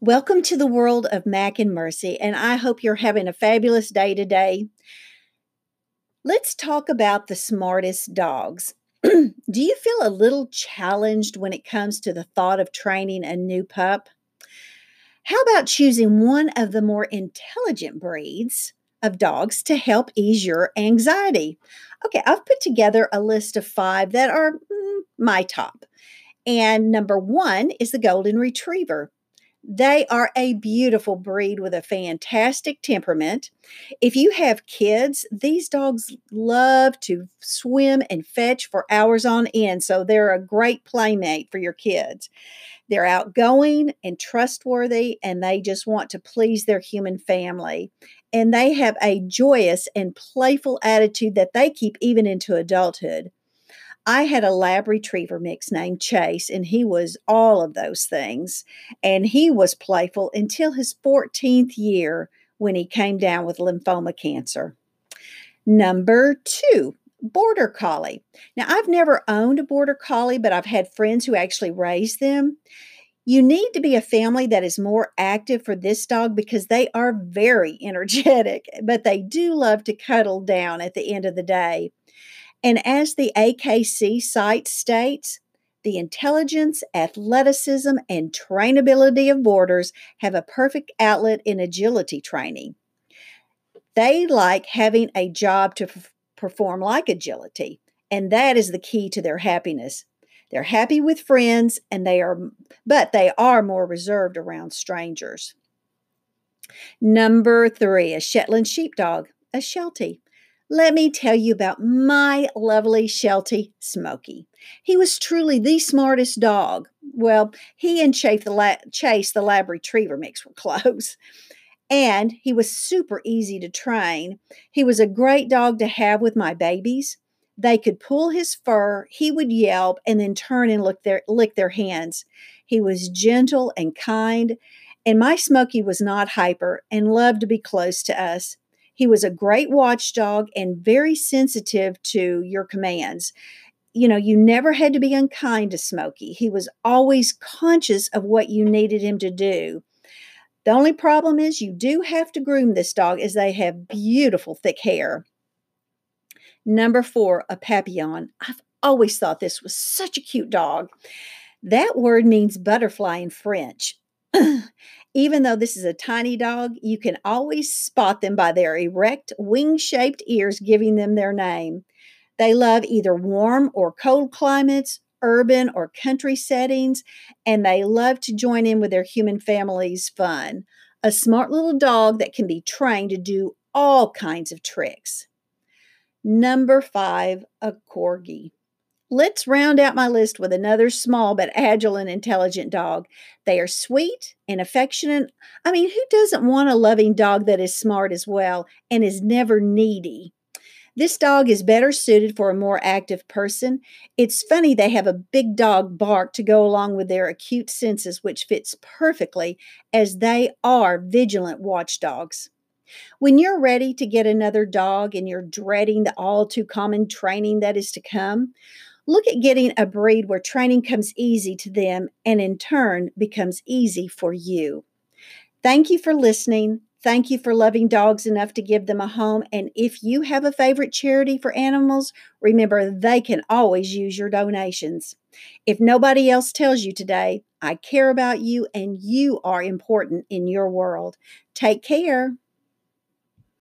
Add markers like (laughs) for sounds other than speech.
Welcome to the world of Mac and Mercy, and I hope you're having a fabulous day today. Let's talk about the smartest dogs. (clears throat) Do you feel a little challenged when it comes to the thought of training a new pup? How about choosing one of the more intelligent breeds of dogs to help ease your anxiety? Okay, I've put together a list of five that are mm, my top. And number one is the Golden Retriever. They are a beautiful breed with a fantastic temperament. If you have kids, these dogs love to swim and fetch for hours on end, so they're a great playmate for your kids. They're outgoing and trustworthy, and they just want to please their human family. And they have a joyous and playful attitude that they keep even into adulthood. I had a lab retriever mix named Chase, and he was all of those things. And he was playful until his 14th year when he came down with lymphoma cancer. Number two, Border Collie. Now, I've never owned a Border Collie, but I've had friends who actually raised them. You need to be a family that is more active for this dog because they are very (laughs) energetic, but they do love to cuddle down at the end of the day. And as the AKC site states, the intelligence, athleticism, and trainability of borders have a perfect outlet in agility training. They like having a job to f- perform like agility, and that is the key to their happiness. They're happy with friends and they are but they are more reserved around strangers. Number 3, a Shetland sheepdog, a Sheltie let me tell you about my lovely Sheltie Smokey. He was truly the smartest dog. Well, he and Chase the, La- Chase, the lab retriever mix, were (laughs) close. And he was super easy to train. He was a great dog to have with my babies. They could pull his fur, he would yelp, and then turn and lick their, lick their hands. He was gentle and kind, and my Smokey was not hyper and loved to be close to us. He was a great watchdog and very sensitive to your commands. You know, you never had to be unkind to Smokey. He was always conscious of what you needed him to do. The only problem is you do have to groom this dog as they have beautiful thick hair. Number four, a papillon. I've always thought this was such a cute dog. That word means butterfly in French. Even though this is a tiny dog, you can always spot them by their erect, wing shaped ears, giving them their name. They love either warm or cold climates, urban or country settings, and they love to join in with their human family's fun. A smart little dog that can be trained to do all kinds of tricks. Number five, a corgi. Let's round out my list with another small but agile and intelligent dog. They are sweet and affectionate. I mean, who doesn't want a loving dog that is smart as well and is never needy? This dog is better suited for a more active person. It's funny they have a big dog bark to go along with their acute senses, which fits perfectly as they are vigilant watchdogs. When you're ready to get another dog and you're dreading the all too common training that is to come, Look at getting a breed where training comes easy to them and in turn becomes easy for you. Thank you for listening. Thank you for loving dogs enough to give them a home. And if you have a favorite charity for animals, remember they can always use your donations. If nobody else tells you today, I care about you and you are important in your world. Take care.